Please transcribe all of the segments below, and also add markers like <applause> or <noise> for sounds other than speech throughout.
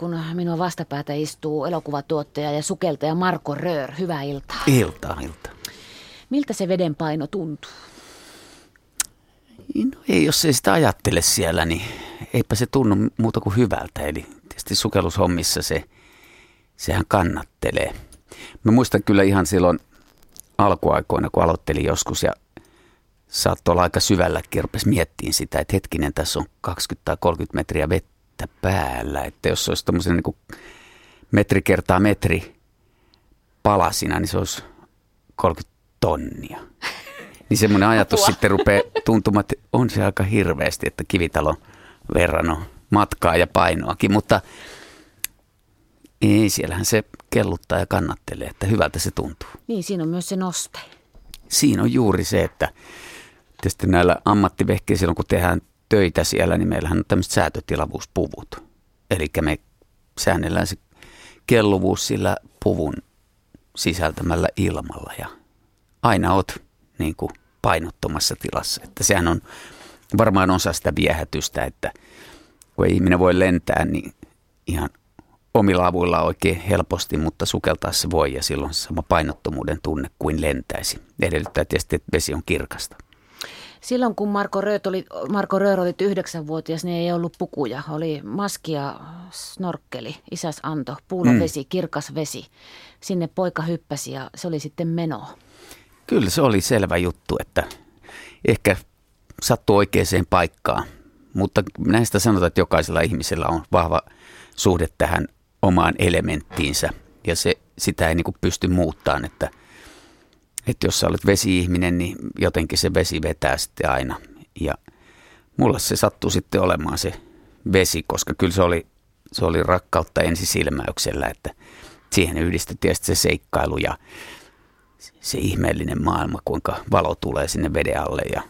kun minua vastapäätä istuu elokuvatuottaja ja sukeltaja Marko Röör. Hyvää iltaa. Iltaa, iltaa. Miltä se veden paino tuntuu? No ei, jos ei sitä ajattele siellä, niin eipä se tunnu muuta kuin hyvältä. Eli tietysti sukellushommissa se, sehän kannattelee. Mä muistan kyllä ihan silloin alkuaikoina, kun aloittelin joskus ja saattoi olla aika syvällä rupesi miettiin sitä, että hetkinen, tässä on 20 tai 30 metriä vettä päällä. Että jos se olisi tuommoisen niin metri kertaa metri palasina, niin se olisi 30 tonnia. <laughs> Niin semmoinen ajatus Apua. sitten rupeaa tuntumaan, että on se aika hirveästi, että kivitalon verran on matkaa ja painoakin, mutta ei, siellähän se kelluttaa ja kannattelee, että hyvältä se tuntuu. Niin, siinä on myös se noste. Siinä on juuri se, että tietysti näillä ammattivehkeillä silloin kun tehdään töitä siellä, niin meillähän on tämmöiset säätötilavuuspuvut. Eli me säännellään se kelluvuus sillä puvun sisältämällä ilmalla ja aina oot niin kuin painottomassa tilassa. Että sehän on varmaan osa sitä viehätystä, että kun ei ihminen voi lentää, niin ihan omilla avuilla oikein helposti, mutta sukeltaa se voi ja silloin sama painottomuuden tunne kuin lentäisi. Edellyttää tietysti, että vesi on kirkasta. Silloin kun Marko, Rööt oli, Marko Röör oli yhdeksänvuotias, niin ei ollut pukuja. Oli maski ja snorkkeli, isäs anto, puulavesi, mm. kirkas vesi. Sinne poika hyppäsi ja se oli sitten meno. Kyllä se oli selvä juttu, että ehkä sattuu oikeaan paikkaan. Mutta näistä sanotaan, että jokaisella ihmisellä on vahva suhde tähän omaan elementtiinsä. Ja se, sitä ei niin pysty muuttamaan, että, että jos sä olet vesi-ihminen, niin jotenkin se vesi vetää sitten aina. Ja mulla se sattuu sitten olemaan se vesi, koska kyllä se oli, se oli rakkautta ensisilmäyksellä, että siihen yhdistettiin se seikkailu ja se ihmeellinen maailma, kuinka valo tulee sinne veden alle ja,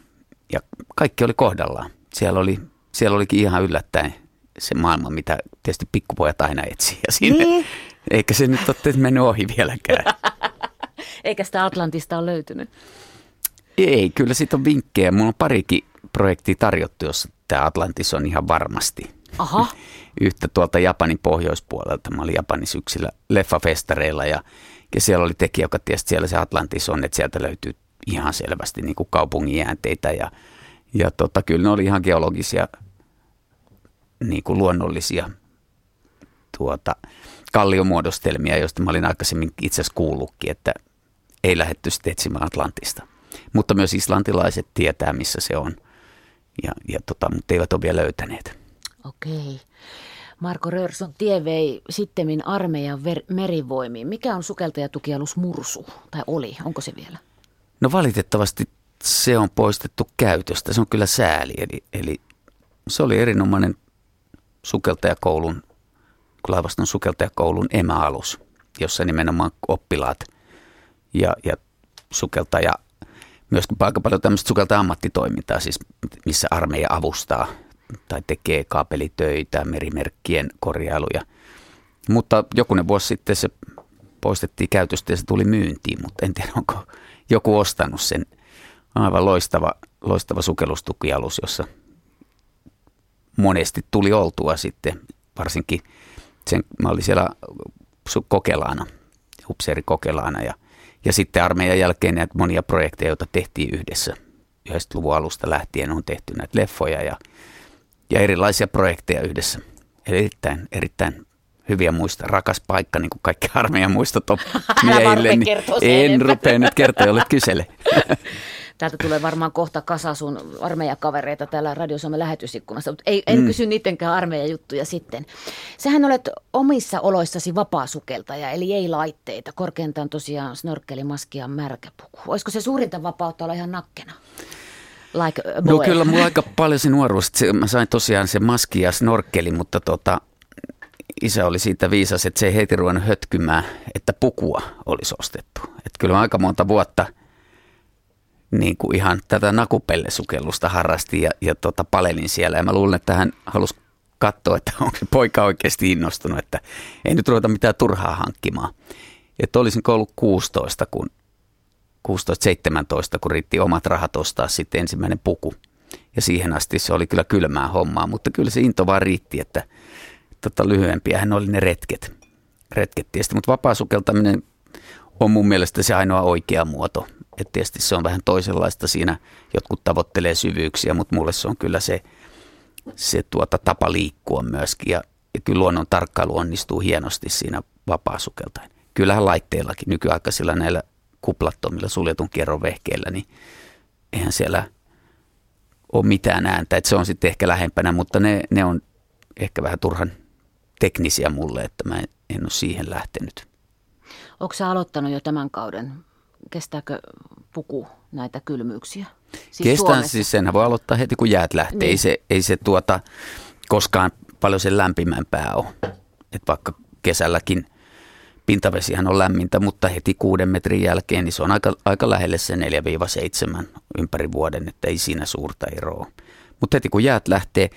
ja kaikki oli kohdallaan. Siellä, oli, siellä olikin ihan yllättäen se maailma, mitä tietysti pikkupojat aina etsii. Ja sinne, niin. Eikä se nyt ole mennyt ohi vieläkään. Eikä sitä Atlantista ole löytynyt. Ei, kyllä siitä on vinkkejä. Mulla on parikin projektia tarjottu, jossa tämä Atlantis on ihan varmasti. Aha. <laughs> Yhtä tuolta Japanin pohjoispuolelta. Mä olin Japanin syksyllä leffafestareilla ja ja siellä oli tekijä, joka tiesi, että siellä se Atlantis on, että sieltä löytyy ihan selvästi niin kuin kaupungin jäänteitä. Ja, ja tota, kyllä ne oli ihan geologisia, niin kuin luonnollisia tuota, kalliomuodostelmia, joista mä olin aikaisemmin itse asiassa kuullutkin, että ei lähetty sitten etsimään Atlantista. Mutta myös islantilaiset tietää, missä se on, ja, ja tota, mutta eivät ole vielä löytäneet. Okei. Marko Rörsson tie vei sittemmin armeijan ver- merivoimiin. Mikä on sukeltajatukialus Mursu? Tai oli? Onko se vielä? No valitettavasti se on poistettu käytöstä. Se on kyllä sääli. Eli, eli se oli erinomainen sukeltajakoulun, laivaston sukeltajakoulun emäalus, jossa nimenomaan oppilaat ja, ja sukeltaja, myöskin aika paljon tämmöistä sukeltaja-ammattitoimintaa, siis missä armeija avustaa tai tekee kaapelitöitä, merimerkkien korjailuja. Mutta jokunen vuosi sitten se poistettiin käytöstä ja se tuli myyntiin, mutta en tiedä onko joku ostanut sen. Aivan loistava, loistava sukellustukialus, jossa monesti tuli oltua sitten, varsinkin sen, mä olin siellä kokelaana, upseeri kokelaana ja, ja sitten armeijan jälkeen näitä monia projekteja, joita tehtiin yhdessä. 90-luvun alusta lähtien on tehty näitä leffoja ja ja erilaisia projekteja yhdessä. Eli erittäin, erittäin hyviä muista, rakas paikka, niin kuin kaikki armeijan muistot on <laughs> miehille. Niin en rupea nyt kertoa, jolle kysele. <laughs> Täältä tulee varmaan kohta kasa sun armeijakavereita täällä Radio Suomen lähetysikkunassa, mutta ei, en mm. kysy niidenkään armeijajuttuja sitten. Sähän olet omissa oloissasi vapaasukeltaja, eli ei laitteita, korkeintaan tosiaan snorkkelimaski ja märkäpuku. Olisiko se suurinta vapautta olla ihan nakkena? like boy? No kyllä mulla <laughs> aika paljon se nuoruus. Mä sain tosiaan se maski ja snorkkeli, mutta tota, isä oli siitä viisas, että se ei heti ruvennut hötkymään, että pukua olisi ostettu. Että kyllä mä aika monta vuotta niin kuin ihan tätä nakupellesukellusta harrastin ja, ja tota, palelin siellä. Ja mä luulen, että hän halusi katsoa, että <laughs> onko se poika oikeasti innostunut, että ei nyt ruveta mitään turhaa hankkimaan. Että olisin ollut 16, kun 16-17, kun riitti omat rahat ostaa sitten ensimmäinen puku. Ja siihen asti se oli kyllä kylmää hommaa, mutta kyllä se into vaan riitti, että tota, lyhyempiähän oli ne retket, retket tietysti, mutta vapaasukeltaminen on mun mielestä se ainoa oikea muoto. Et tietysti se on vähän toisenlaista siinä, jotkut tavoittelee syvyyksiä, mutta mulle se on kyllä se, se tuota tapa liikkua myöskin. Ja, ja kyllä luonnon tarkkailu onnistuu hienosti siinä vapaasukeltain. Kyllähän laitteillakin nykyaikaisilla näillä kuplattomilla suljetun kierron vehkeillä, niin eihän siellä ole mitään ääntä. Et se on sitten ehkä lähempänä, mutta ne, ne on ehkä vähän turhan teknisiä mulle, että mä en, en ole siihen lähtenyt. Onko sä aloittanut jo tämän kauden? Kestääkö puku näitä kylmyyksiä? Siis Kestään Suomessa? siis senhän voi aloittaa heti kun jäät lähtee. Niin. Ei se, ei se tuota, koskaan paljon sen lämpimämpää ole. Et vaikka kesälläkin pintavesihän on lämmintä, mutta heti kuuden metrin jälkeen niin se on aika, aika lähelle se 4-7 ympäri vuoden, että ei siinä suurta eroa. Mutta heti kun jäät lähtee,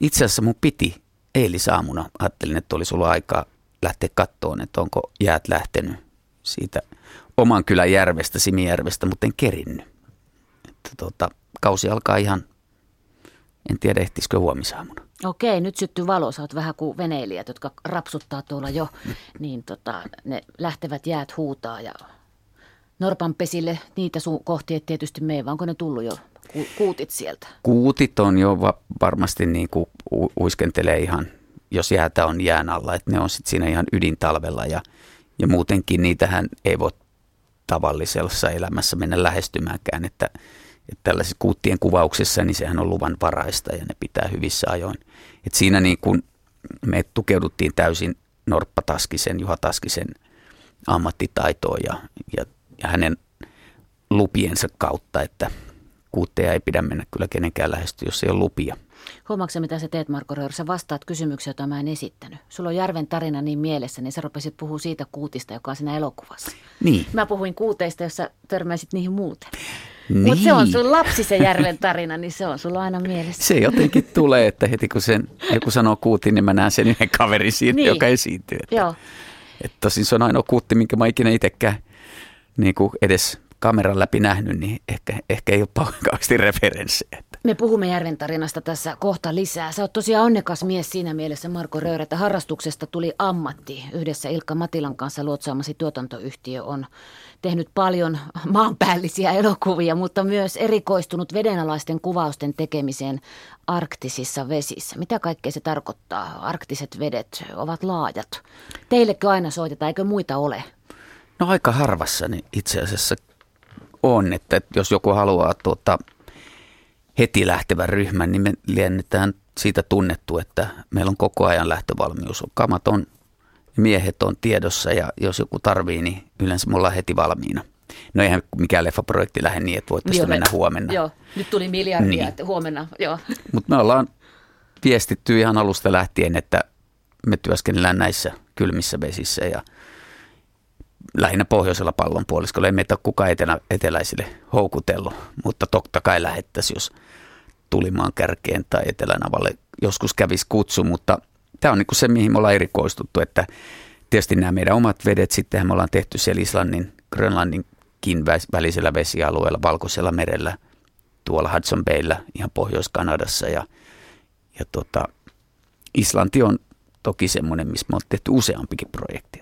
itse asiassa mun piti eilisaamuna, ajattelin, että olisi ollut aikaa lähteä kattoon, että onko jäät lähtenyt siitä oman kylän järvestä, Simijärvestä, mutta en kerinnyt. Että tota, kausi alkaa ihan, en tiedä ehtisikö huomisaamuna. Okei, nyt syttyy valo. Sä oot vähän kuin veneilijät, jotka rapsuttaa tuolla jo. <laughs> Niin tota, ne lähtevät jäät huutaa ja norpanpesille niitä sun kohti et tietysti mene, vaan onko ne tullut jo kuutit sieltä? Kuutit on jo va- varmasti niin kuin u- uiskentelee ihan, jos jäätä on jään alla, että ne on sitten siinä ihan ydintalvella ja, ja muutenkin niitähän ei voi tavallisessa elämässä mennä lähestymäänkään, että, että tällaisissa kuuttien kuvauksissa, niin sehän on luvan varaista ja ne pitää hyvissä ajoin. Et siinä niin kuin me tukeuduttiin täysin Norppa Taskisen, Juha Taskisen ammattitaitoon ja, ja, ja hänen lupiensa kautta, että kuutteja ei pidä mennä kyllä kenenkään lähestyä, jos ei ole lupia. Huomaatko mitä sä teet, Marko Röör? Sä vastaat kysymyksiä, joita mä en esittänyt. Sulla on Järven tarina niin mielessä, niin sä rupesit puhua siitä kuutista, joka on siinä elokuvassa. Niin. Mä puhuin kuuteista, jos sä törmäisit niihin muuten. Niin. Mutta se on sun lapsi se Järven tarina, niin se on sulla aina mielessä. Se jotenkin tulee, että heti kun sen, joku sanoo kuutin, niin mä näen sen yhden kaverin siitä, niin. joka esiintyy. Että, Joo. Että tosin se on ainoa kuutti, minkä mä ikinä itsekään niin kuin edes kameran läpi nähnyt, niin ehkä, ehkä ei ole kauheasti referenssejä. Me puhumme Järven tarinasta tässä kohta lisää. Sä oot tosiaan onnekas mies siinä mielessä, Marko Röör, että harrastuksesta tuli ammatti. Yhdessä Ilkka Matilan kanssa luotsaamasi tuotantoyhtiö on tehnyt paljon maanpäällisiä elokuvia, mutta myös erikoistunut vedenalaisten kuvausten tekemiseen arktisissa vesissä. Mitä kaikkea se tarkoittaa? Arktiset vedet ovat laajat. Teillekö aina soitetaan, eikö muita ole? No aika harvassa niin itse asiassa on, että jos joku haluaa tuota, heti lähtevän ryhmän, niin me liennetään siitä tunnettu, että meillä on koko ajan lähtövalmius. Kamat on, miehet on tiedossa ja jos joku tarvii, niin yleensä me ollaan heti valmiina. No eihän mikään leffaprojekti lähde niin, että voitaisiin mennä huomenna. Joo, nyt tuli miljardia, niin. että huomenna, joo. <laughs> Mutta me ollaan viestitty ihan alusta lähtien, että me työskennellään näissä kylmissä vesissä ja – lähinnä pohjoisella pallonpuoliskolla. Ei meitä kukaan etelä, eteläisille houkutellut, mutta totta kai lähettäisiin, jos tulimaan kärkeen tai etelänavalle joskus kävisi kutsu, mutta tämä on niin se, mihin me ollaan erikoistuttu, että tietysti nämä meidän omat vedet, sittenhän me ollaan tehty siellä Islannin, Grönlanninkin välisellä vesialueella, Valkoisella merellä, tuolla Hudson Bayllä, ihan Pohjois-Kanadassa ja, ja tota, Islanti on toki semmoinen, missä me on tehty useampikin projekti.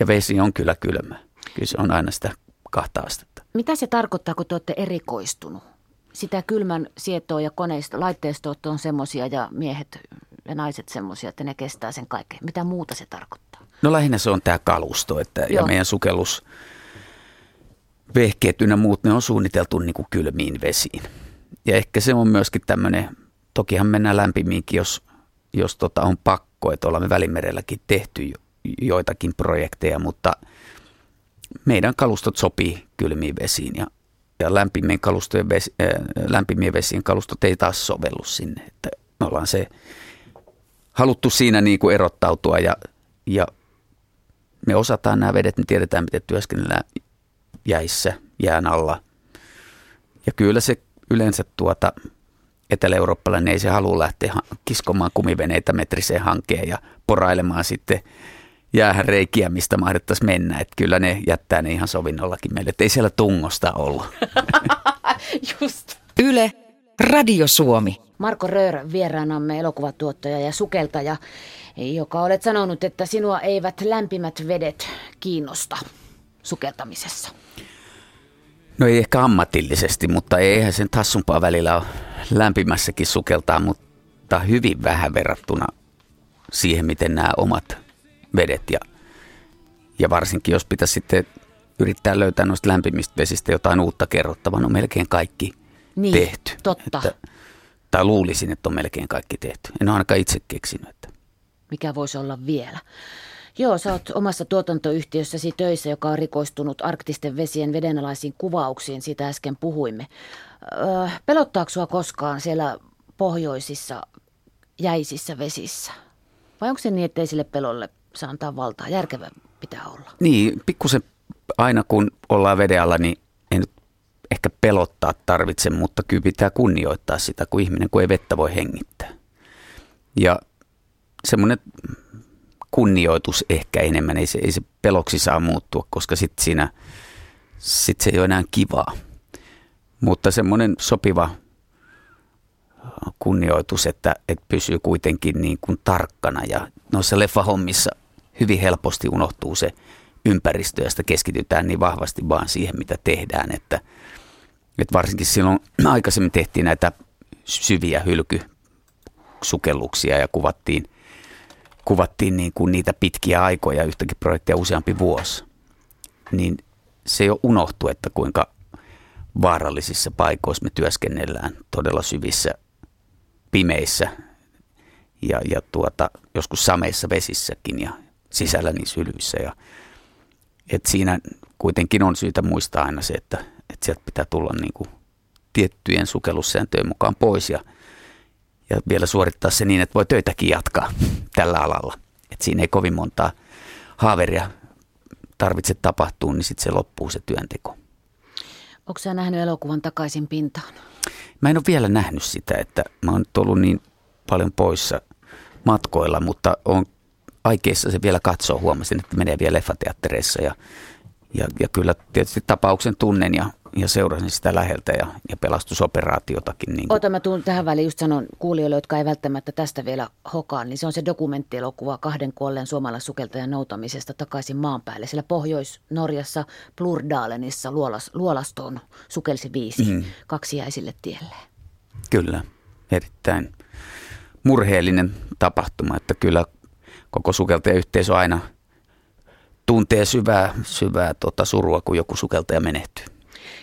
Ja vesi on kyllä kylmä. Kyllä se on aina sitä kahta astetta. Mitä se tarkoittaa, kun te olette erikoistunut? Sitä kylmän sietoa ja koneista, laitteistot on semmoisia ja miehet ja naiset semmoisia, että ne kestää sen kaiken. Mitä muuta se tarkoittaa? No lähinnä se on tämä kalusto että, ja meidän sukellus vehkeet ynnä muut, ne on suunniteltu niin kuin kylmiin vesiin. Ja ehkä se on myöskin tämmöinen, tokihan mennään lämpimiinkin, jos, jos tota on pakko, että ollaan me Välimerelläkin tehty jo joitakin projekteja, mutta meidän kalustot sopii kylmiin vesiin ja, ja lämpimien, kalustojen vesi, äh, lämpimien vesien kalustot ei taas sovellu sinne. Että me ollaan se haluttu siinä niin kuin erottautua ja, ja me osataan nämä vedet, me tiedetään miten työskennellään jäissä, jään alla. Ja kyllä se yleensä tuota, etelä-eurooppalainen ei se halua lähteä kiskomaan kumiveneitä metriseen hankeen ja porailemaan sitten – jäähän reikiä, mistä mahdettaisiin mennä. Että kyllä ne jättää ne ihan sovinnollakin meille, että ei siellä tungosta ollut. <laughs> Just. Yle, Radio Suomi. Marko Röör vieraanamme elokuvatuottaja ja sukeltaja. joka olet sanonut, että sinua eivät lämpimät vedet kiinnosta sukeltamisessa. No ei ehkä ammatillisesti, mutta eihän sen tassumpaa välillä ole lämpimässäkin sukeltaa, mutta hyvin vähän verrattuna siihen, miten nämä omat vedet ja, ja varsinkin jos pitäisi sitten yrittää löytää noista lämpimistä vesistä jotain uutta kerrottavaa, no melkein kaikki niin, tehty. Totta. Että, tai luulisin, että on melkein kaikki tehty. En ole ainakaan itse keksinyt. Että. Mikä voisi olla vielä? Joo, sä oot omassa tuotantoyhtiössäsi töissä, joka on rikoistunut arktisten vesien vedenalaisiin kuvauksiin, siitä äsken puhuimme. Öö, pelottaako sua koskaan siellä pohjoisissa jäisissä vesissä? Vai onko se niin, että ei sille pelolle saa antaa valtaa? Järkevä pitää olla. Niin, pikkusen aina kun ollaan veden alla, niin ei nyt ehkä pelottaa tarvitse, mutta kyllä pitää kunnioittaa sitä, kun ihminen kun ei vettä voi hengittää. Ja semmoinen kunnioitus ehkä enemmän, ei se, ei se peloksi saa muuttua, koska sitten siinä sit se ei ole enää kivaa. Mutta semmoinen sopiva kunnioitus, että, että pysyy kuitenkin niin kuin tarkkana. Ja noissa leffahommissa hyvin helposti unohtuu se ympäristö ja sitä keskitytään niin vahvasti vaan siihen, mitä tehdään, että, että varsinkin silloin <clears throat> aikaisemmin tehtiin näitä syviä hylkysukelluksia ja kuvattiin, kuvattiin niin kuin niitä pitkiä aikoja, yhtäkin projekteja useampi vuosi, niin se jo unohtuu, että kuinka vaarallisissa paikoissa me työskennellään todella syvissä pimeissä ja, ja tuota, joskus sameissa vesissäkin ja sisällä niissä hylyissä. Ja, et siinä kuitenkin on syytä muistaa aina se, että, että sieltä pitää tulla niin kuin tiettyjen sukellussääntöjen mukaan pois ja, ja vielä suorittaa se niin, että voi töitäkin jatkaa tällä alalla. Et siinä ei kovin montaa haaveria tarvitse tapahtua, niin sitten se loppuu se työnteko. Onko sä nähnyt elokuvan takaisin pintaan? Mä en ole vielä nähnyt sitä, että mä oon ollut niin paljon poissa matkoilla, mutta on aikeissa se vielä katsoa. Huomasin, että menee vielä leffateattereissa ja, ja, ja kyllä tietysti tapauksen tunnen ja, ja seurasin sitä läheltä ja, ja pelastusoperaatiotakin. Niin Ota, mä tuun tähän väliin just sanon kuulijoille, jotka ei välttämättä tästä vielä hokaan, niin se on se dokumenttielokuva kahden kuolleen suomalaissukeltajan noutamisesta takaisin maan päälle. Siellä Pohjois-Norjassa Plurdalenissa luolas, luolastoon sukelsi viisi, mm. kaksi jäi sille tielle. Kyllä, erittäin murheellinen tapahtuma, että kyllä koko sukeltajayhteisö aina tuntee syvää, syvää tota surua, kun joku sukeltaja menehtyy.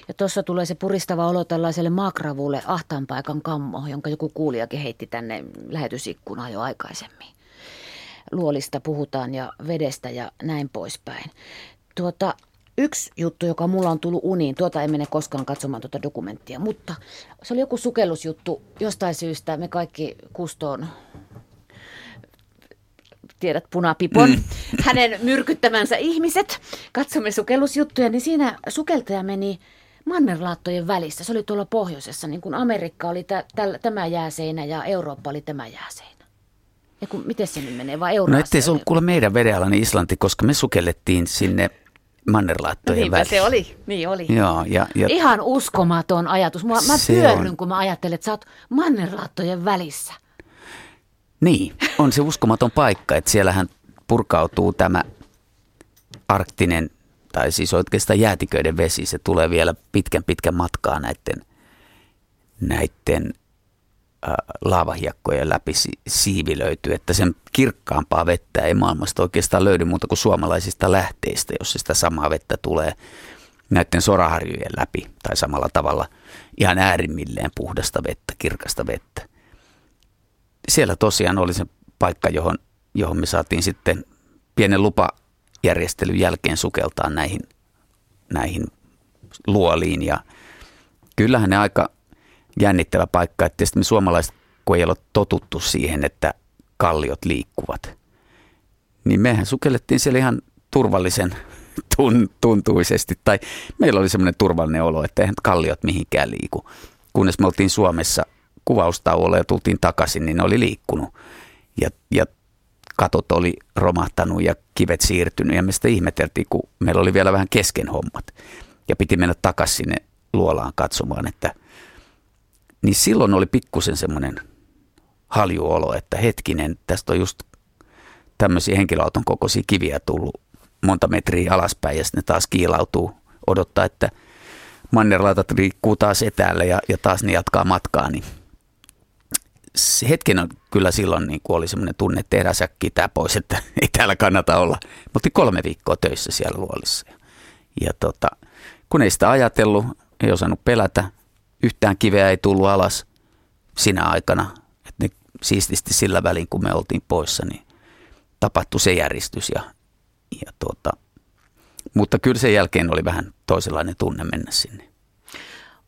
Ja tuossa tulee se puristava olo tällaiselle maakravulle ahtaan paikan kammo, jonka joku kuulijakin heitti tänne lähetysikkunaan jo aikaisemmin. Luolista puhutaan ja vedestä ja näin poispäin. Tuota, yksi juttu, joka mulla on tullut uniin, tuota en mene koskaan katsomaan tuota dokumenttia, mutta se oli joku sukellusjuttu. Jostain syystä me kaikki kustoon tiedät punapipon, mm. hänen myrkyttämänsä ihmiset, katsomme sukellusjuttuja, niin siinä sukeltaja meni mannerlaattojen välissä. Se oli tuolla pohjoisessa, niin kuin Amerikka oli tä, tä, tämä jääseinä ja Eurooppa oli tämä jääseinä. Ja kun, miten se nyt menee, vai? No ettei se ollut kuule meidän vedenala, niin Islanti, koska me sukellettiin sinne mannerlaattojen no väliin. se oli, niin oli. Joo, ja, ja Ihan uskomaton ajatus. Mä, mä pyörryn, on... kun mä ajattelen, että sä oot mannerlaattojen välissä. Niin, on se uskomaton paikka, että siellähän purkautuu tämä arktinen, tai siis oikeastaan jäätiköiden vesi, se tulee vielä pitkän pitkän matkaa näiden, näiden äh, laavahiekkojen läpi siivilöity, että sen kirkkaampaa vettä ei maailmasta oikeastaan löydy muuta kuin suomalaisista lähteistä, jos sitä samaa vettä tulee näiden soraharjojen läpi tai samalla tavalla ihan äärimmilleen puhdasta vettä, kirkasta vettä. Siellä tosiaan oli se paikka, johon, johon me saatiin sitten pienen lupajärjestelyn jälkeen sukeltaa näihin, näihin luoliin. Ja kyllähän ne aika jännittävä paikka, että me suomalaiset, kun ei ole totuttu siihen, että kalliot liikkuvat, niin mehän sukellettiin siellä ihan turvallisen <laughs> tun, tuntuisesti. Tai meillä oli semmoinen turvallinen olo, että eihän kalliot mihinkään liiku. Kunnes me oltiin Suomessa kuvaustauolle ja tultiin takaisin, niin ne oli liikkunut. Ja, ja katot oli romahtanut ja kivet siirtynyt ja me sitä ihmeteltiin, kun meillä oli vielä vähän kesken hommat. Ja piti mennä takaisin sinne luolaan katsomaan, että niin silloin oli pikkusen semmoinen haljuolo, että hetkinen, tästä on just tämmöisiä henkilöauton kokoisia kiviä tullut monta metriä alaspäin ja sitten ne taas kiilautuu odottaa, että mannerlautat liikkuu taas etäällä ja, ja taas ne jatkaa matkaa, niin hetken on kyllä silloin niin kuin oli semmoinen tunne, että tehdään säkkiä tämä pois, että <laughs> ei täällä kannata olla. Mutta kolme viikkoa töissä siellä luolissa. Ja tota, kun ei sitä ajatellut, ei osannut pelätä, yhtään kiveä ei tullut alas sinä aikana, että ne siististi sillä välin, kun me oltiin poissa, niin tapahtui se järjestys. Ja, ja tota, mutta kyllä sen jälkeen oli vähän toisenlainen tunne mennä sinne.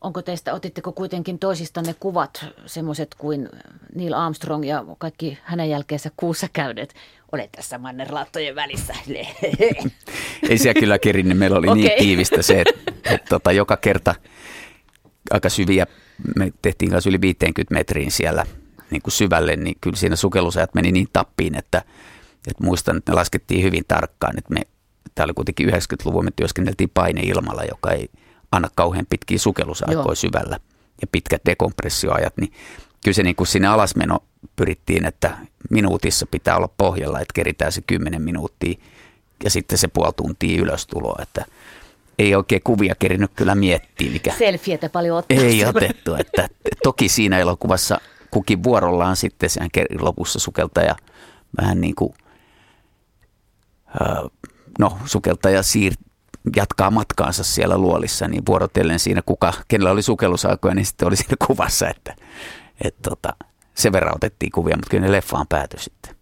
Onko teistä, otitteko kuitenkin toisistanne kuvat, semmoiset kuin Neil Armstrong ja kaikki hänen jälkeensä kuussa käyneet? Olet tässä mannerlaattojen välissä. <laughs> Ei siellä kyllä kerinnyt. Meillä oli okay. niin tiivistä se, että, että, että tota, joka kerta aika syviä, me tehtiin kanssa yli 50 metriin siellä niin kuin syvälle, niin kyllä siinä sukellusajat meni niin tappiin, että, että muistan, että ne laskettiin hyvin tarkkaan, että me, tämä oli kuitenkin 90-luvun, me työskenneltiin paineilmalla, joka ei anna kauhean pitkiä sukellusaikoja syvällä ja pitkät dekompressioajat, niin kyllä se niin kuin sinne alasmeno pyrittiin, että minuutissa pitää olla pohjalla, että keritään se 10 minuuttia ja sitten se puoli tuntia ylöstuloa, että ei oikein kuvia kerinyt kyllä miettiä. Mikä Selfietä paljon ottaa. Ei otettu, että toki siinä elokuvassa kukin vuorollaan sitten sen lopussa sukeltaja vähän niin kuin, no sukeltaja siirtää jatkaa matkaansa siellä luolissa, niin vuorotellen siinä kuka, kenellä oli sukellusaikoja, niin sitten oli siinä <laughs> kuvassa, että, että tota, sen verran otettiin kuvia, mutta kyllä ne leffaan päätyi sitten.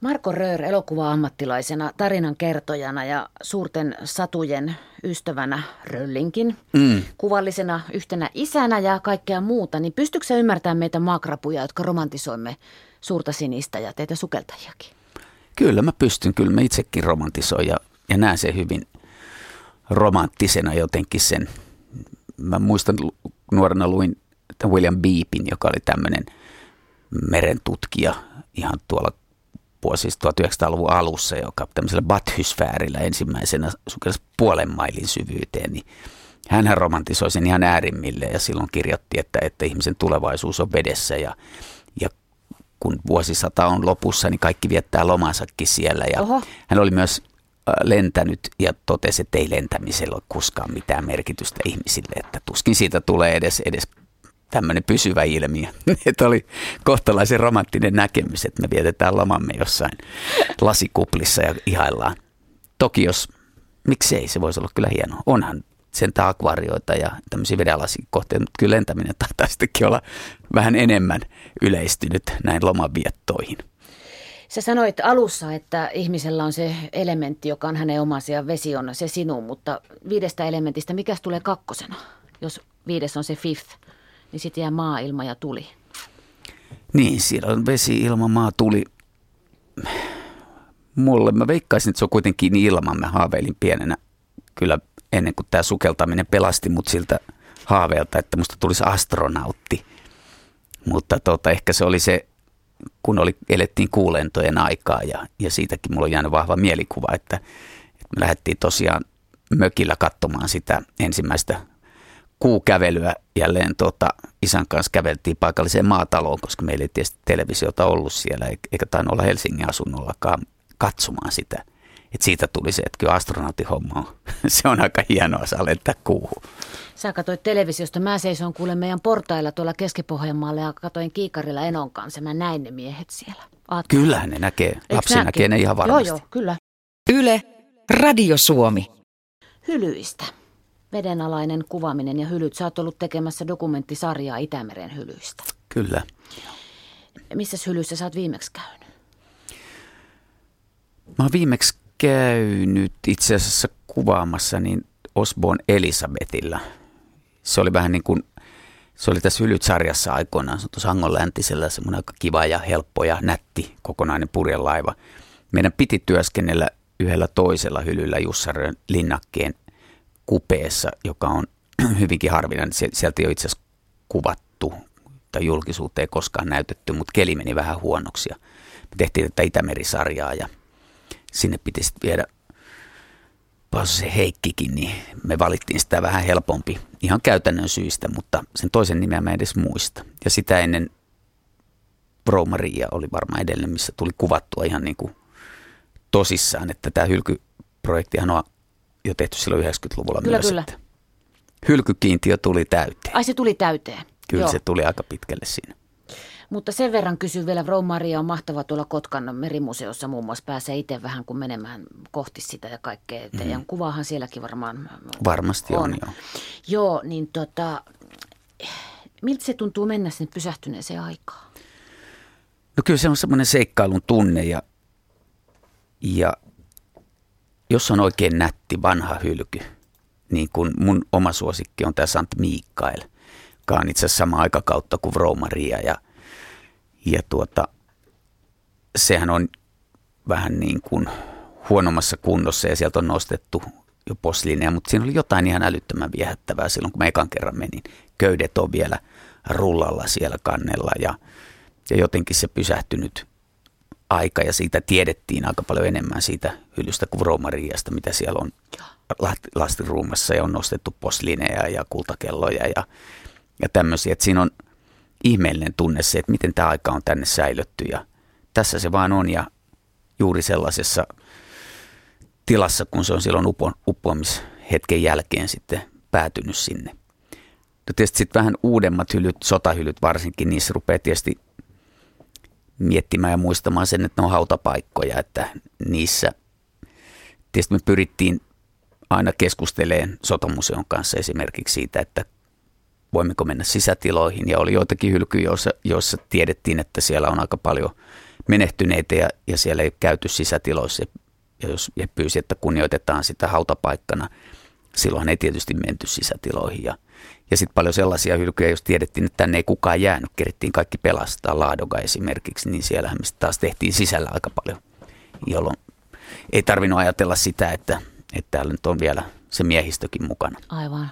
Marko Röör elokuva-ammattilaisena, tarinan kertojana ja suurten satujen ystävänä Röllinkin, mm. kuvallisena yhtenä isänä ja kaikkea muuta, niin pystyykö se ymmärtämään meitä makrapuja, jotka romantisoimme suurta sinistä ja teitä sukeltajiakin? Kyllä mä pystyn, kyllä mä itsekin romantisoin ja, ja näen sen hyvin romanttisena jotenkin sen. Mä muistan nuorena luin William Beepin, joka oli tämmöinen merentutkija ihan tuolla vuosista 1900-luvun alussa, joka tämmöisellä bathysfäärillä ensimmäisenä sukelsi puolen mailin syvyyteen, niin hän romantisoi sen ihan äärimmille ja silloin kirjoitti, että, että ihmisen tulevaisuus on vedessä ja, ja kun vuosisata on lopussa, niin kaikki viettää lomansakin siellä. Ja Oho. hän oli myös lentänyt ja totesi, että ei lentämisellä ole koskaan mitään merkitystä ihmisille, että tuskin siitä tulee edes, edes tämmöinen pysyvä ilmiö. <laughs> että oli kohtalaisen romanttinen näkemys, että me vietetään lomamme jossain lasikuplissa ja ihaillaan. Toki jos, miksei, se voisi olla kyllä hienoa. Onhan sen akvarioita ja tämmöisiä vedenlasikohteita, mutta kyllä lentäminen taitaa sittenkin olla vähän enemmän yleistynyt näin lomaviettoihin. Sä sanoit alussa, että ihmisellä on se elementti, joka on hänen omasi ja vesi on se sinun, mutta viidestä elementistä, mikä tulee kakkosena? Jos viides on se fifth, niin sitten jää maa, ilma ja tuli. Niin, siellä on vesi, ilma, maa, tuli. Mulle mä veikkaisin, että se on kuitenkin niin ilman. Mä haaveilin pienenä kyllä ennen kuin tämä sukeltaminen pelasti mut siltä haaveelta, että musta tulisi astronautti. Mutta tota, ehkä se oli se kun oli, elettiin kuulentojen aikaa ja, ja siitäkin mulla on jäänyt vahva mielikuva, että, että me lähdettiin tosiaan mökillä katsomaan sitä ensimmäistä kuukävelyä jälleen tota, isän kanssa käveltiin paikalliseen maataloon, koska meillä ei tietysti televisiota ollut siellä, eikä tainnut olla Helsingin asunnollakaan katsomaan sitä. Et siitä tuli se, että kyllä astronautin homma on, <laughs> se on aika hienoa saa lentää kuuhun. Sä katsoit televisiosta, mä seison kuule meidän portailla tuolla keski ja katoin kiikarilla Enon kanssa. Mä näin ne miehet siellä. Aattelu. Kyllähän ne näkee. Lapsi näkee? näkee ne ihan varmasti. Joo, joo, kyllä. Yle, Radio Suomi. Hylyistä. Vedenalainen kuvaaminen ja hylyt. Sä oot ollut tekemässä dokumenttisarjaa Itämeren hylyistä. Kyllä. Missä hylyissä sä oot viimeksi käynyt? Mä oon viimeksi käynyt itse asiassa kuvaamassa niin Osborn Elisabetilla – se oli vähän niin kuin, se oli tässä Hylyt-sarjassa aikoinaan, se on tuossa Hangon läntisellä semmoinen aika kiva ja helppo ja nätti kokonainen purjelaiva. Meidän piti työskennellä yhdellä toisella hylyllä Jussarön linnakkeen kupeessa, joka on <clears throat> hyvinkin harvinainen. Sieltä ei ole itse asiassa kuvattu tai julkisuuteen koskaan näytetty, mutta keli meni vähän huonoksi. Me tehtiin tätä Itämerisarjaa ja sinne piti sitten viedä se Heikkikin, niin me valittiin sitä vähän helpompi ihan käytännön syistä, mutta sen toisen nimeä mä edes muista. Ja sitä ennen Maria oli varmaan edellinen, missä tuli kuvattua ihan niin kuin tosissaan, että tämä hylkyprojektihan on jo tehty silloin 90-luvulla Kyllä, myös. kyllä. Että hylkykiintiö tuli täyteen. Ai se tuli täyteen. Kyllä Joo. se tuli aika pitkälle siinä. Mutta sen verran kysyn vielä, Vrou Maria on mahtava tuolla Kotkan merimuseossa muun muassa. Pääsee itse vähän kun menemään kohti sitä ja kaikkea. Teidän mm. kuvaahan sielläkin varmaan Varmasti on, On. joo. Joo, niin tota, miltä se tuntuu mennä sinne pysähtyneeseen aikaan? No kyllä se on semmoinen seikkailun tunne ja, ja jos on oikein nätti vanha hylky, niin kuin mun oma suosikki on tämä Sant Mikael, joka on itse asiassa sama aikakautta kuin Vrou Maria ja tuota, sehän on vähän niin kuin huonommassa kunnossa ja sieltä on nostettu jo posliineja, mutta siinä oli jotain ihan älyttömän viehättävää silloin, kun mä ekan kerran menin. Köydet on vielä rullalla siellä kannella ja, ja jotenkin se pysähtynyt aika ja siitä tiedettiin aika paljon enemmän siitä hyllystä kuin Roomariasta, mitä siellä on last- lastiruumassa ja on nostettu posliineja ja kultakelloja ja, ja tämmöisiä. Että siinä on ihmeellinen tunne se, että miten tämä aika on tänne säilytty ja tässä se vaan on ja juuri sellaisessa tilassa, kun se on silloin upo, uppoamishetken jälkeen sitten päätynyt sinne. No tietysti sitten vähän uudemmat hylyt, sotahylyt varsinkin, niissä rupeaa tietysti miettimään ja muistamaan sen, että ne on hautapaikkoja, että niissä tietysti me pyrittiin aina keskusteleen Sotomuseon kanssa esimerkiksi siitä, että voimmeko mennä sisätiloihin. Ja oli joitakin hylkyjä, joissa, joissa tiedettiin, että siellä on aika paljon menehtyneitä ja, ja siellä ei käyty sisätiloissa. Ja jos he pyysi, että kunnioitetaan sitä hautapaikkana, silloin ei tietysti menty sisätiloihin. Ja, ja sitten paljon sellaisia hylkyjä, jos tiedettiin, että tänne ei kukaan jäänyt, kerittiin kaikki pelastaa, Laadoga esimerkiksi, niin siellä mistä taas tehtiin sisällä aika paljon, jolloin ei tarvinnut ajatella sitä, että, että täällä nyt on vielä se miehistökin mukana. Aivan.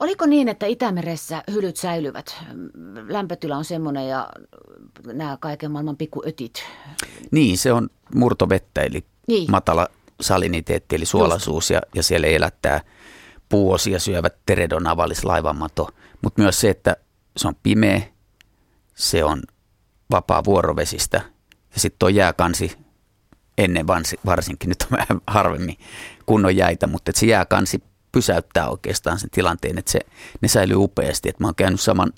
Oliko niin, että Itämeressä hylyt säilyvät? Lämpötila on semmoinen ja nämä kaiken maailman pikkuötit. Niin, se on murtovettä, eli Niin. matala saliniteetti, eli suolaisuus, ja, ja siellä elättää puuosia syövät teredon avalis laivamato, mutta myös se, että se on pimeä, se on vapaa vuorovesistä, ja sitten tuo jääkansi, ennen varsinkin, nyt on vähän harvemmin kunnon jäitä, mutta että se jääkansi pysäyttää oikeastaan sen tilanteen, että se, ne säilyy upeasti. Että mä oon käynyt saman,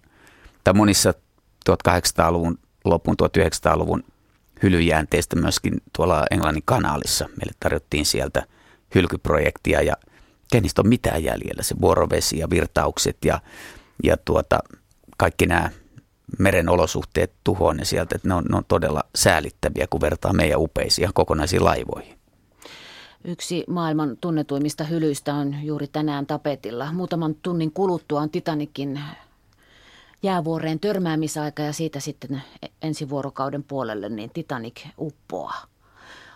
tai monissa 1800-luvun lopun 1900-luvun hylyjäänteistä myöskin tuolla Englannin kanaalissa. Meille tarjottiin sieltä hylkyprojektia ja ei niistä ole mitään jäljellä. Se vuorovesi ja virtaukset ja, ja tuota, kaikki nämä meren olosuhteet tuhoaa ne sieltä. Että ne, on, ne on todella säälittäviä, kun vertaa meidän upeisiin ihan kokonaisiin laivoihin. Yksi maailman tunnetuimmista hylyistä on juuri tänään tapetilla. Muutaman tunnin kuluttua on Titanikin jäävuoreen törmäämisaika ja siitä sitten ensi vuorokauden puolelle niin Titanic uppoaa.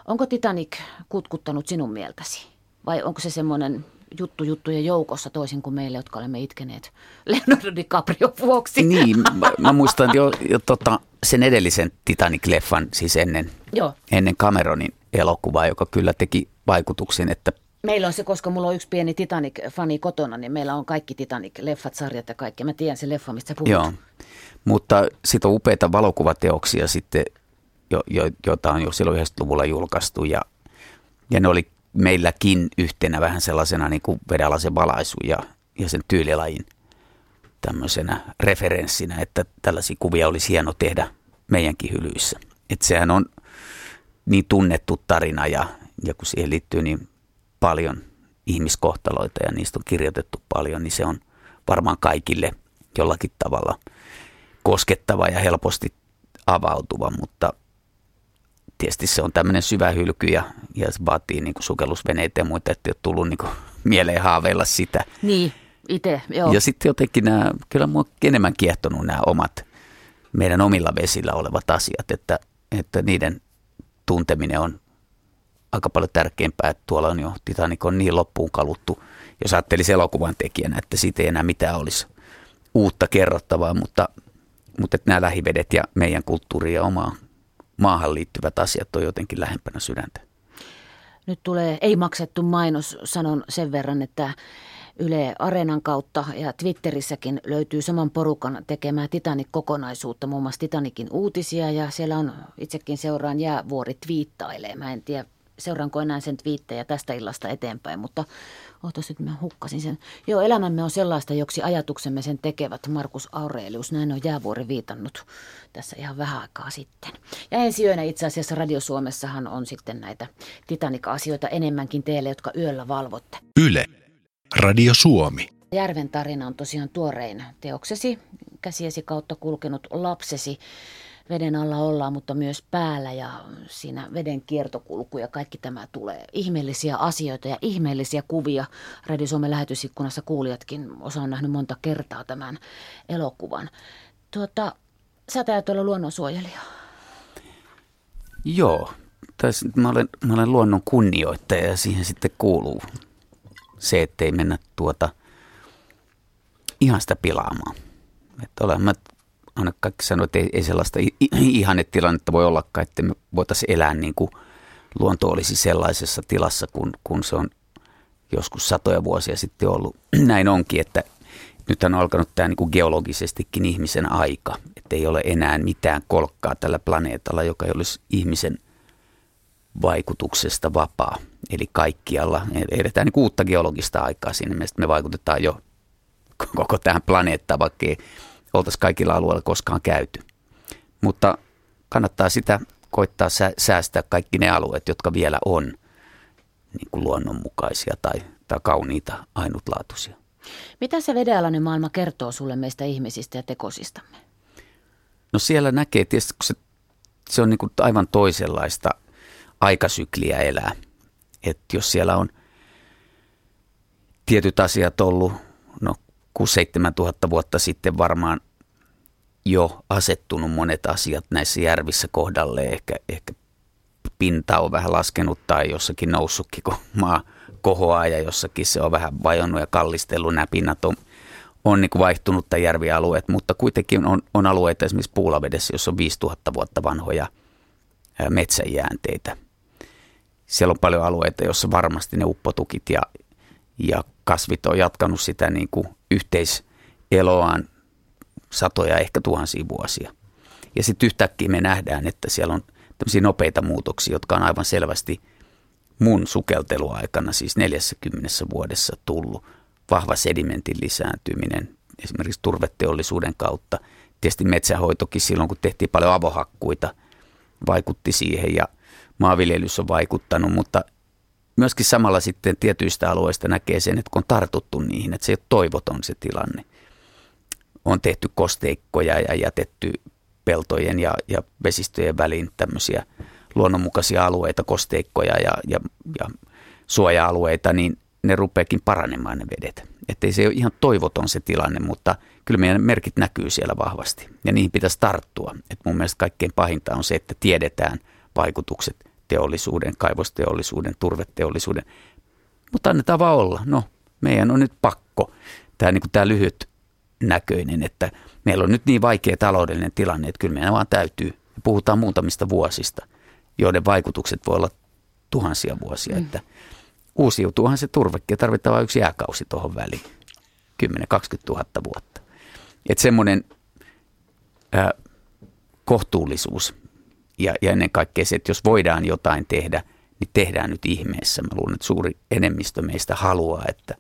Onko Titanic kutkuttanut sinun mieltäsi? Vai onko se semmoinen juttu juttujen joukossa toisin kuin meille, jotka olemme itkeneet <laughs> Leonardo DiCaprio vuoksi? Niin, mä, mä muistan jo, jo tota, sen edellisen Titanic-leffan, siis ennen, Joo. ennen Cameronin elokuvaa, joka kyllä teki vaikutuksen, että Meillä on se, koska mulla on yksi pieni Titanic-fani kotona, niin meillä on kaikki Titanic-leffat, sarjat ja kaikki. Mä tiedän se leffa, mistä sä puhut. Joo, mutta sitten on upeita valokuvateoksia sitten, jo, jo, joita on jo silloin 90-luvulla julkaistu ja, ja ne oli meilläkin yhtenä vähän sellaisena niin kuin vedalaisen valaisu ja, ja sen tyylilajin tämmöisenä referenssinä, että tällaisia kuvia olisi hieno tehdä meidänkin hylyissä. Että sehän on niin tunnettu tarina ja, ja kun siihen liittyy niin paljon ihmiskohtaloita ja niistä on kirjoitettu paljon, niin se on varmaan kaikille jollakin tavalla koskettava ja helposti avautuva, mutta tietysti se on tämmöinen syvä hylky ja, ja se vaatii niin kuin sukellusveneitä ja muita, että ei ole tullut niin kuin <laughs> mieleen haaveilla sitä. Niin, itse, joo. Ja sitten jotenkin nämä, kyllä mua enemmän kiehtonut nämä omat, meidän omilla vesillä olevat asiat, että, että niiden tunteminen on aika paljon tärkeämpää, että tuolla on jo Titanic on niin loppuun kaluttu, jos ajattelisi elokuvan tekijänä, että siitä ei enää mitään olisi uutta kerrottavaa, mutta, mutta että nämä lähivedet ja meidän kulttuuri ja omaan maahan liittyvät asiat on jotenkin lähempänä sydäntä. Nyt tulee ei maksettu mainos, sanon sen verran, että Yle Areenan kautta ja Twitterissäkin löytyy saman porukan tekemää Titanic-kokonaisuutta, muun muassa Titanicin uutisia ja siellä on itsekin seuraan jäävuori twiittailee. Mä en tiedä, seuraanko enää sen twiittejä tästä illasta eteenpäin, mutta ootas nyt mä hukkasin sen. Joo, elämämme on sellaista, joksi ajatuksemme sen tekevät, Markus Aurelius, näin on Jäävuori viitannut tässä ihan vähän aikaa sitten. Ja ensi yönä itse asiassa Radio Suomessahan on sitten näitä Titanic-asioita enemmänkin teille, jotka yöllä valvotte. Yle. Radio Suomi. Järven tarina on tosiaan tuorein teoksesi, käsiesi kautta kulkenut lapsesi. Veden alla ollaan, mutta myös päällä ja siinä veden kiertokulku ja kaikki tämä tulee. Ihmeellisiä asioita ja ihmeellisiä kuvia. Radio Suomen lähetysikkunassa kuulijatkin osa on nähnyt monta kertaa tämän elokuvan. Tuota, sä täytyy olla luonnonsuojelija. Joo, tässä mä olen, mä olen luonnon kunnioittaja ja siihen sitten kuuluu se, ettei mennä tuota ihan sitä pilaamaan. Että olen, mä aina kaikki sanoo, että ei, ei sellaista ihannetilannetta voi ollakaan, että me voitaisiin elää niin kuin luonto olisi sellaisessa tilassa, kun, kun se on joskus satoja vuosia sitten ollut. <clears throat> Näin onkin, että nyt on alkanut tämä niin kuin geologisestikin ihmisen aika, että ei ole enää mitään kolkkaa tällä planeetalla, joka ei olisi ihmisen vaikutuksesta vapaa. Eli kaikkialla edetään niin uutta geologista aikaa mielessä, me vaikutetaan jo koko tähän planeettaan, vaikka oltaisiin kaikilla alueilla koskaan käyty. Mutta kannattaa sitä koittaa säästää kaikki ne alueet, jotka vielä on niin kuin luonnonmukaisia tai, tai kauniita, ainutlaatuisia. Mitä se vedenalainen maailma kertoo sulle meistä ihmisistä ja tekosistamme? No siellä näkee tietysti, kun se, se on niin kuin aivan toisenlaista aikasykliä elää. Että jos siellä on tietyt asiat ollut no 6-7 tuhatta vuotta sitten varmaan jo asettunut monet asiat näissä järvissä kohdalle. Ehkä, ehkä pinta on vähän laskenut tai jossakin noussutkin, kun maa kohoaa ja jossakin se on vähän vajonnut ja kallistellut. Nämä pinnat on, on niin vaihtunut tai järvialueet, mutta kuitenkin on, on alueita esimerkiksi Puulavedessä, jossa on 5000 vuotta vanhoja metsäjäänteitä. Siellä on paljon alueita, joissa varmasti ne uppotukit ja, ja kasvit on jatkanut sitä niin kuin yhteiseloaan satoja, ehkä tuhansia vuosia. Ja sitten yhtäkkiä me nähdään, että siellä on tämmöisiä nopeita muutoksia, jotka on aivan selvästi mun sukelteluaikana, siis 40 vuodessa tullut. Vahva sedimentin lisääntyminen, esimerkiksi turveteollisuuden kautta. Tietysti metsähoitokin silloin, kun tehtiin paljon avohakkuita, vaikutti siihen ja maanviljelys on vaikuttanut, mutta myöskin samalla sitten tietyistä alueista näkee sen, että kun on tartuttu niihin, että se ei ole toivoton se tilanne. On tehty kosteikkoja ja jätetty peltojen ja, ja vesistöjen väliin tämmöisiä luonnonmukaisia alueita, kosteikkoja ja, ja, ja suoja-alueita, niin ne rupeekin paranemaan ne vedet. Että ei se ole ihan toivoton se tilanne, mutta kyllä meidän merkit näkyy siellä vahvasti ja niihin pitäisi tarttua. Et mun mielestä kaikkein pahinta on se, että tiedetään vaikutukset teollisuuden, kaivosteollisuuden, turveteollisuuden. Mutta annetaan vaan olla. No, meidän on nyt pakko. Tämä, niin tämä lyhyt näköinen, että meillä on nyt niin vaikea taloudellinen tilanne, että kyllä meidän vaan täytyy. Puhutaan muutamista vuosista, joiden vaikutukset voi olla tuhansia vuosia. Mm. Että uusiutuuhan se turvekin tarvitaan vain yksi jääkausi tuohon väliin. 10-20 000 vuotta. Että semmoinen äh, kohtuullisuus ja, ja ennen kaikkea se, että jos voidaan jotain tehdä, niin tehdään nyt ihmeessä. Mä luulen, että suuri enemmistö meistä haluaa, että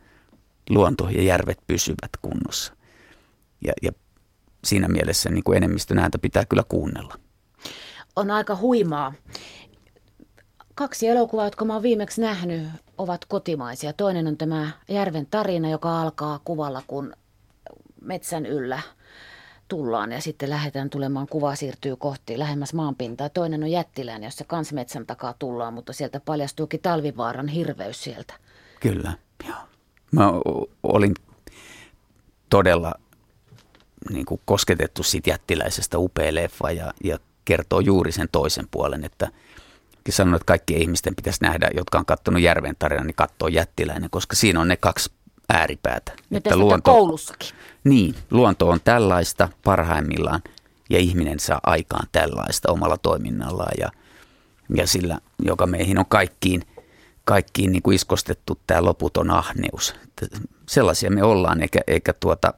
luonto ja järvet pysyvät kunnossa. Ja, ja siinä mielessä niin kuin enemmistön ääntä pitää kyllä kuunnella. On aika huimaa. Kaksi elokuvaa, jotka mä oon viimeksi nähnyt, ovat kotimaisia. Toinen on tämä Järven tarina, joka alkaa kuvalla, kun metsän yllä – tullaan ja sitten lähdetään tulemaan, kuva siirtyy kohti lähemmäs maanpintaa. Toinen on jättilään, jossa kans metsän takaa tullaan, mutta sieltä paljastuukin talvivaaran hirveys sieltä. Kyllä, joo. Mä olin todella niin kuin kosketettu siitä jättiläisestä upea leffa ja, ja kertoo juuri sen toisen puolen, että sanon, että kaikki ihmisten pitäisi nähdä, jotka on katsonut Järven tarinan, niin katsoo jättiläinen, koska siinä on ne kaksi ääripäätä. Ja että luonto, koulussakin. Niin, luonto on tällaista parhaimmillaan ja ihminen saa aikaan tällaista omalla toiminnallaan ja, ja sillä, joka meihin on kaikkiin, kaikkiin niin kuin iskostettu tämä loputon ahneus. Sellaisia me ollaan, eikä, eikä tuota,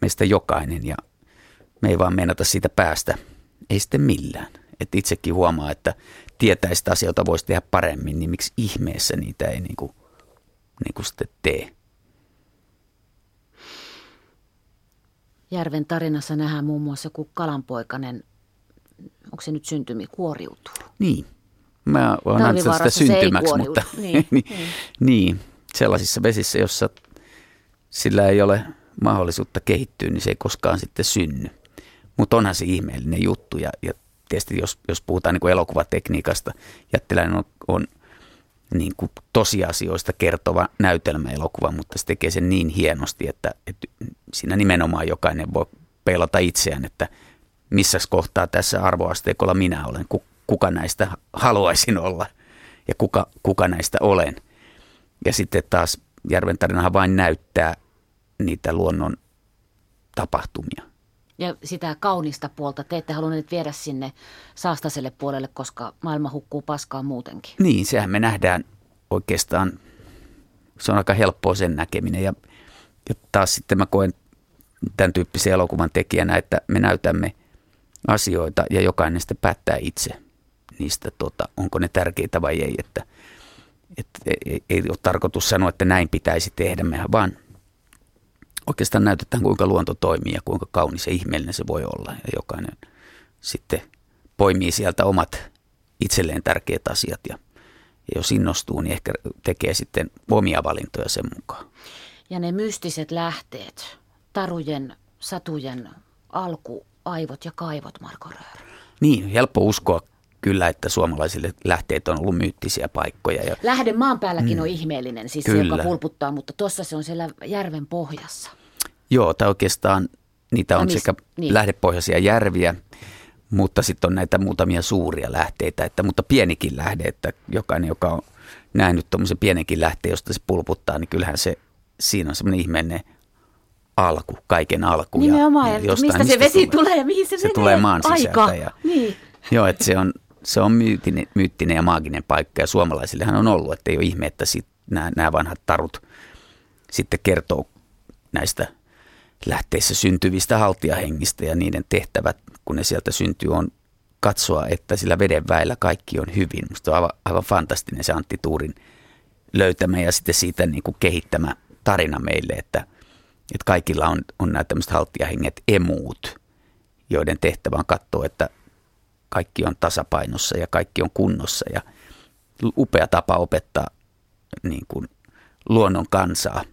meistä jokainen ja me ei vaan meinata siitä päästä, ei sitten millään. Et itsekin huomaa, että tietäisi, että asioita voisi tehdä paremmin, niin miksi ihmeessä niitä ei niin kuin, niin kuin sitten tee? Järven tarinassa nähdään muun muassa, kun kalanpoikainen, onko se nyt syntymi, kuoriutuu. Niin. Mä oon antanut sitä syntymäksi, mutta Niin, niin, <laughs> niin. niin, sellaisissa vesissä, jossa sillä ei ole mahdollisuutta kehittyä, niin se ei koskaan sitten synny. Mutta onhan se ihmeellinen juttu ja, ja tietysti jos, jos puhutaan niin kuin elokuvatekniikasta, Jättiläinen on, on niin kuin tosiasioista kertova näytelmäelokuva, mutta se tekee sen niin hienosti, että, että siinä nimenomaan jokainen voi peilata itseään, että missä kohtaa tässä arvoasteikolla minä olen, ku- kuka näistä haluaisin olla ja kuka, kuka näistä olen. Ja sitten taas Järven tarinahan vain näyttää niitä luonnon tapahtumia. Ja sitä kaunista puolta te ette halunneet viedä sinne saastaselle puolelle, koska maailma hukkuu paskaa muutenkin. Niin, sehän me nähdään oikeastaan, se on aika helppoa sen näkeminen. Ja, ja taas sitten mä koen tämän tyyppisen elokuvan tekijänä, että me näytämme asioita ja jokainen sitten päättää itse niistä, tota, onko ne tärkeitä vai ei. Että, että ei, ei ole tarkoitus sanoa, että näin pitäisi tehdä, mehän vaan oikeastaan näytetään, kuinka luonto toimii ja kuinka kaunis ja ihmeellinen se voi olla. Ja jokainen sitten poimii sieltä omat itselleen tärkeät asiat ja, ja jos innostuu, niin ehkä tekee sitten omia valintoja sen mukaan. Ja ne mystiset lähteet, tarujen, satujen alku, aivot ja kaivot, Marko Röör. Niin, helppo uskoa kyllä, että suomalaisille lähteet on ollut myyttisiä paikkoja. Ja, Lähde maan päälläkin mm. on ihmeellinen, siis se, Kyllä. joka pulputtaa, mutta tuossa se on siellä järven pohjassa. Joo, tai oikeastaan niitä on Ja mis- sekä niin. lähdepohjaisia järviä, mutta sitten on näitä muutamia suuria lähteitä, että, mutta pienikin lähde, että jokainen, joka on nähnyt tuommoisen pienenkin lähteen, josta se pulputtaa, niin kyllähän se, siinä on semmoinen ihmeellinen alku, kaiken alku. Nimenomaan, ja, jostain- mistä se vesi tulee ja mihin se, se menee? tulee maan sisältä. Aika. Ja, Niin. Joo, että se on, se on myyttinen, myyttinen ja maaginen paikka ja suomalaisillehan on ollut, että ei ole ihme, että sit nämä, nämä vanhat tarut sitten kertoo näistä lähteissä syntyvistä haltijahengistä ja niiden tehtävät, kun ne sieltä syntyy, on katsoa, että sillä veden väellä kaikki on hyvin. Musta on aivan, aivan fantastinen se Antti Tuurin löytämä ja sitten siitä niin kuin kehittämä tarina meille, että, että kaikilla on, on nämä tämmöiset haltijahenget emuut, joiden tehtävä on katsoa, että kaikki on tasapainossa ja kaikki on kunnossa ja upea tapa opettaa niin kuin luonnon kansaa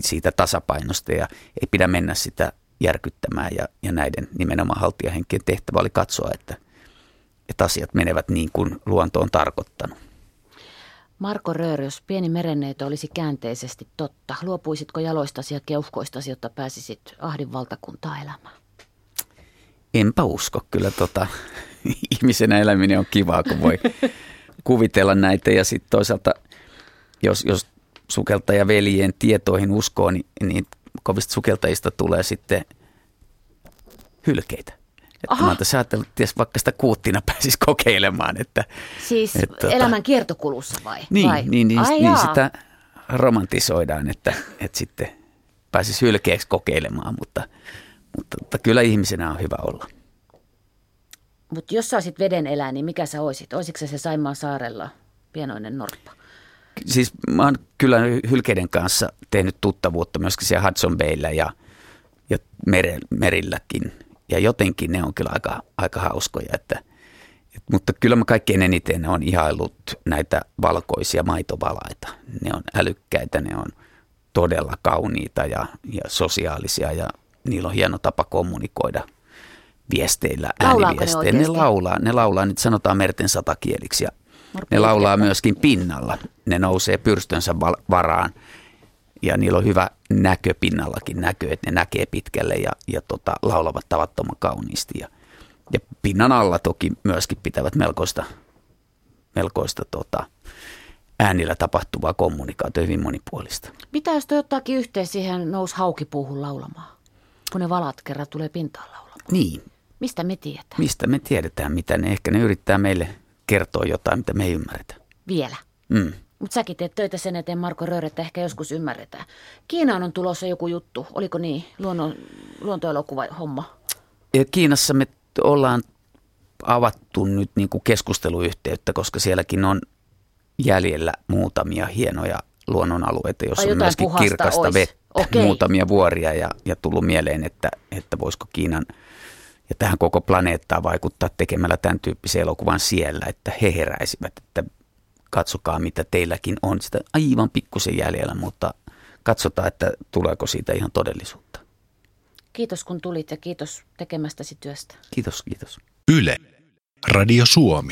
siitä tasapainosta ja ei pidä mennä sitä järkyttämään ja, ja näiden nimenomaan haltijahenkien tehtävä oli katsoa, että, että asiat menevät niin kuin luonto on tarkoittanut. Marko Röör, jos pieni merenneito olisi käänteisesti totta, luopuisitko jaloistasi ja keuhkoistasi, jotta pääsisit Ahdin valtakuntaa elämään? Enpä usko, kyllä tota, <laughs> ihmisenä eläminen on kivaa, kun voi <laughs> kuvitella näitä ja sitten toisaalta, jos, jos sukeltajaveljen tietoihin uskoo, niin, niin kovista sukeltajista tulee sitten hylkeitä. Että Aha. mä tässä ajatellut, että ties vaikka sitä kuuttina pääsisi kokeilemaan, että Siis Et tota- elämän kiertokulussa vai? niin, vai? niin, niin, Ai niin jaa. sitä romantisoidaan, että, että sitten pääsisi hylkeeksi kokeilemaan, mutta, mutta, mutta kyllä ihmisenä on hyvä olla. Mutta jos saisit veden elää, niin mikä sä oisit? Oisitko sä se Saimaan saarella pienoinen norppa? Siis mä oon kyllä hylkeiden kanssa tehnyt tuttavuutta myöskin siellä Hudson Bayllä ja, ja mere, merilläkin. Ja jotenkin ne on kyllä aika, aika hauskoja. Että, et, mutta kyllä mä kaikkein eniten on ihaillut näitä valkoisia maitovalaita. Ne on älykkäitä, ne on todella kauniita ja, ja sosiaalisia ja niillä on hieno tapa kommunikoida viesteillä, Laulaako ne ääniviesteillä. Ne, oikeasti? laulaa, ne laulaa, nyt sanotaan merten satakieliksi ja ne laulaa myöskin pinnalla. Ne nousee pyrstönsä varaan ja niillä on hyvä näkö pinnallakin näkö, että ne näkee pitkälle ja, ja tota, laulavat tavattoman kauniisti. Ja, ja pinnan alla toki myöskin pitävät melkoista, melkoista tota, äänillä tapahtuvaa kommunikaatio hyvin monipuolista. Mitä jos toi ottaakin yhteen siihen nous haukipuuhun laulamaan, kun ne valat kerran tulee pintaan laulamaan? Niin, Mistä me tiedetään? mistä me tiedetään, mitä ne ehkä ne yrittää meille kertoa jotain, mitä me ei ymmärretä. Vielä. Mm. Mutta säkin teet töitä sen eteen, Marko Röör, että ehkä joskus ymmärretään. Kiinaan on tulossa joku juttu. Oliko niin? Luonnon, luontoelokuva homma. Ja Kiinassa me ollaan avattu nyt niin kuin keskusteluyhteyttä, koska sielläkin on jäljellä muutamia hienoja luonnonalueita, joissa on myöskin kirkasta ois. vettä, Okei. muutamia vuoria ja, ja tullut mieleen, että, että voisiko Kiinan ja tähän koko planeettaan vaikuttaa tekemällä tämän tyyppisen elokuvan siellä, että he heräisivät, että katsokaa mitä teilläkin on. Sitä aivan pikkusen jäljellä, mutta katsotaan, että tuleeko siitä ihan todellisuutta. Kiitos kun tulit ja kiitos tekemästäsi työstä. Kiitos, kiitos. Yle. Radio Suomi.